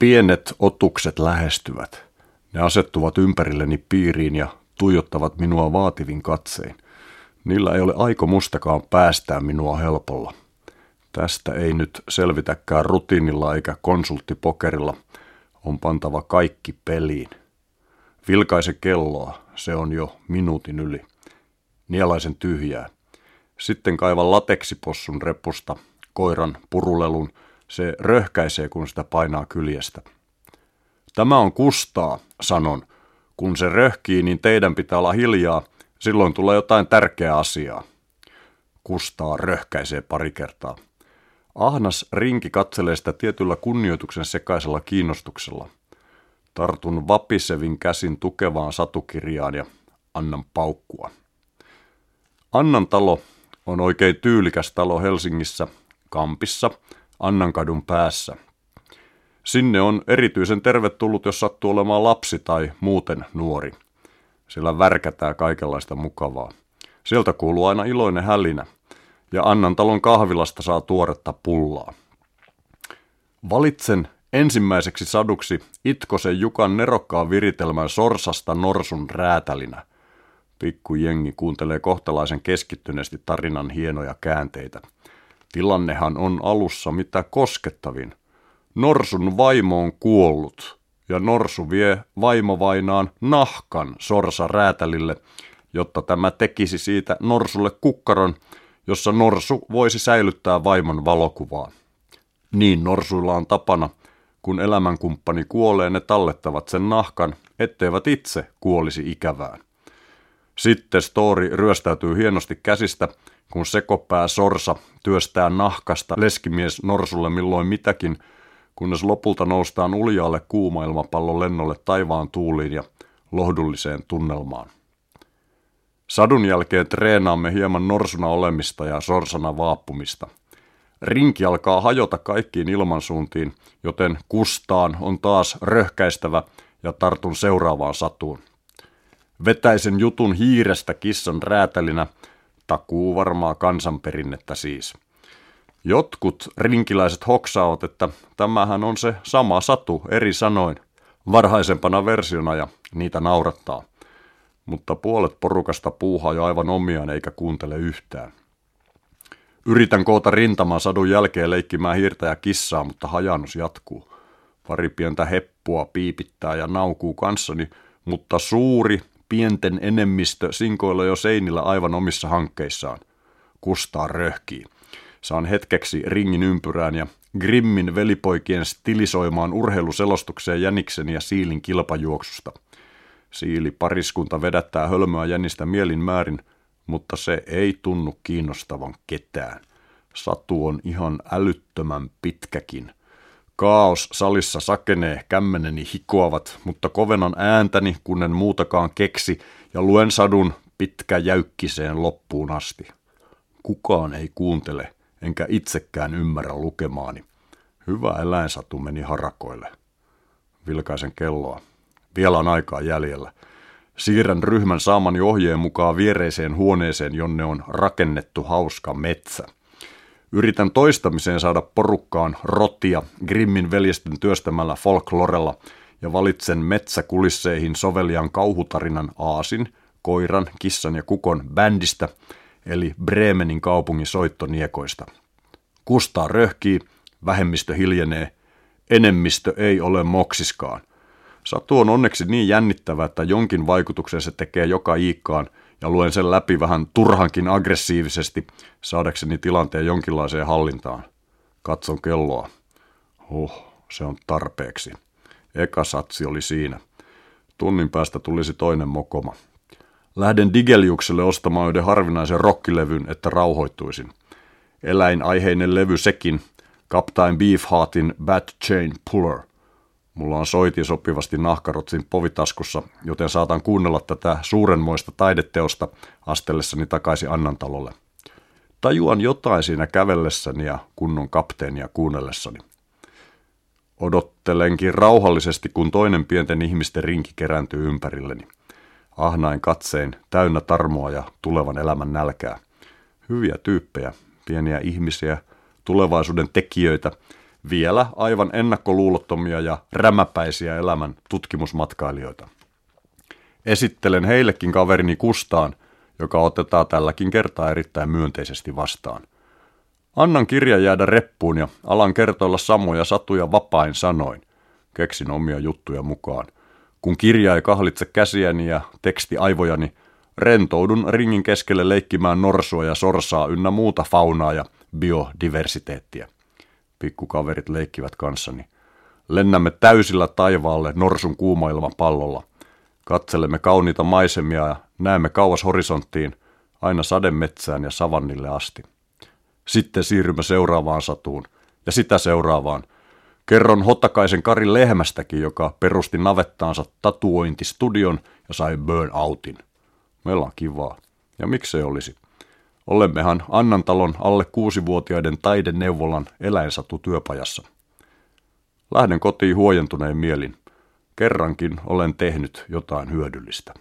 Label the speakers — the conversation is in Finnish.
Speaker 1: Pienet otukset lähestyvät. Ne asettuvat ympärilleni piiriin ja tuijottavat minua vaativin katsein. Niillä ei ole aikomustakaan päästää minua helpolla. Tästä ei nyt selvitäkään rutiinilla eikä konsulttipokerilla. On pantava kaikki peliin. Vilkaise kelloa, se on jo minuutin yli. Nielaisen tyhjää. Sitten kaivan lateksipossun repusta, koiran purulelun, se röhkäisee, kun sitä painaa kyljestä. Tämä on kustaa, sanon. Kun se röhkii, niin teidän pitää olla hiljaa, silloin tulee jotain tärkeää asiaa. Kustaa röhkäisee pari kertaa. Ahnas rinki katselee sitä tietyllä kunnioituksen sekaisella kiinnostuksella. Tartun vapisevin käsin tukevaan satukirjaan ja annan paukkua. Annan talo on oikein tyylikäs talo Helsingissä, Kampissa, Annankadun päässä. Sinne on erityisen tervetullut, jos sattuu olemaan lapsi tai muuten nuori. Sillä värkätään kaikenlaista mukavaa. Sieltä kuuluu aina iloinen hälinä – ja Annan talon kahvilasta saa tuoretta pullaa. Valitsen ensimmäiseksi saduksi Itkosen Jukan nerokkaan viritelmän sorsasta norsun räätälinä. Pikku jengi kuuntelee kohtalaisen keskittyneesti tarinan hienoja käänteitä. Tilannehan on alussa mitä koskettavin. Norsun vaimo on kuollut ja Norsu vie vaimovainaan nahkan sorsa räätälille, jotta tämä tekisi siitä Norsulle kukkaron – jossa norsu voisi säilyttää vaimon valokuvaa. Niin norsuilla on tapana, kun elämänkumppani kuolee, ne tallettavat sen nahkan, etteivät itse kuolisi ikävään. Sitten story ryöstäytyy hienosti käsistä, kun sekopää sorsa työstää nahkasta leskimies norsulle milloin mitäkin, kunnes lopulta noustaan uljaalle kuumailmapallon lennolle taivaan tuuliin ja lohdulliseen tunnelmaan. Sadun jälkeen treenaamme hieman norsuna olemista ja sorsana vaappumista. Rinki alkaa hajota kaikkiin ilmansuuntiin, joten kustaan on taas röhkäistävä ja tartun seuraavaan satuun. Vetäisen jutun hiirestä kissan räätälinä, takuu varmaa kansanperinnettä siis. Jotkut rinkiläiset hoksaavat, että tämähän on se sama satu eri sanoin, varhaisempana versiona ja niitä naurattaa mutta puolet porukasta puuhaa jo aivan omiaan eikä kuuntele yhtään. Yritän koota rintaman sadun jälkeen leikkimään hiirtä ja kissaa, mutta hajannus jatkuu. Pari pientä heppua piipittää ja naukuu kanssani, mutta suuri, pienten enemmistö sinkoilla jo seinillä aivan omissa hankkeissaan. Kustaa röhkii. Saan hetkeksi ringin ympyrään ja Grimmin velipoikien stilisoimaan urheiluselostukseen jäniksen ja siilin kilpajuoksusta – Siili pariskunta vedättää hölmöä jännistä mielin määrin, mutta se ei tunnu kiinnostavan ketään. Satu on ihan älyttömän pitkäkin. Kaos salissa sakenee, kämmeneni hikoavat, mutta kovenan ääntäni, kunnen muutakaan keksi, ja luen sadun pitkä jäykkiseen loppuun asti. Kukaan ei kuuntele, enkä itsekään ymmärrä lukemaani. Hyvä eläinsatu meni harakoille. Vilkaisen kelloa. Vielä on aikaa jäljellä. Siirrän ryhmän saaman ohjeen mukaan viereiseen huoneeseen, jonne on rakennettu hauska metsä. Yritän toistamiseen saada porukkaan rotia Grimmin veljesten työstämällä folklorella ja valitsen metsäkulisseihin sovelian kauhutarinan aasin, koiran, kissan ja kukon bändistä, eli Bremenin kaupungin soittoniekoista. Kustaa röhkii, vähemmistö hiljenee, enemmistö ei ole moksiskaan. Satu on onneksi niin jännittävä, että jonkin vaikutuksen se tekee joka iikkaan ja luen sen läpi vähän turhankin aggressiivisesti saadakseni tilanteen jonkinlaiseen hallintaan. Katson kelloa. Huh, se on tarpeeksi. Eka satsi oli siinä. Tunnin päästä tulisi toinen mokoma. Lähden Digeliukselle ostamaan yhden harvinaisen rokkilevyn, että rauhoittuisin. Eläinaiheinen levy sekin, Captain Beefheartin Bad Chain Puller – Mulla on soitin sopivasti nahkarotsin povitaskussa, joten saatan kuunnella tätä suurenmoista taideteosta astellessani takaisin Annantalolle. Tajuan jotain siinä kävellessäni ja kunnon kapteenia kuunnellessani. Odottelenkin rauhallisesti, kun toinen pienten ihmisten rinki kerääntyy ympärilleni. Ahnain katsein, täynnä tarmoa ja tulevan elämän nälkää. Hyviä tyyppejä, pieniä ihmisiä, tulevaisuuden tekijöitä – vielä aivan ennakkoluulottomia ja rämäpäisiä elämän tutkimusmatkailijoita. Esittelen heillekin kaverini Kustaan, joka otetaan tälläkin kertaa erittäin myönteisesti vastaan. Annan kirjan jäädä reppuun ja alan kertoilla samoja satuja vapain sanoin. Keksin omia juttuja mukaan. Kun kirja ei kahlitse käsiäni ja teksti aivojani, rentoudun ringin keskelle leikkimään norsua ja sorsaa ynnä muuta faunaa ja biodiversiteettiä. Pikkukaverit leikkivät kanssani. Lennämme täysillä taivaalle norsun kuumailmapallolla. Katselemme kauniita maisemia ja näemme kauas horisonttiin, aina sademetsään ja savannille asti. Sitten siirrymme seuraavaan satuun ja sitä seuraavaan. Kerron Hotakaisen Kari Lehmästäkin, joka perusti navettaansa tatuointistudion ja sai burnoutin. Meillä on kivaa. Ja miksei olisi? Olemmehan Annantalon alle kuusivuotiaiden taideneuvolan eläinsatu työpajassa. Lähden kotiin huojentuneen mielin. Kerrankin olen tehnyt jotain hyödyllistä.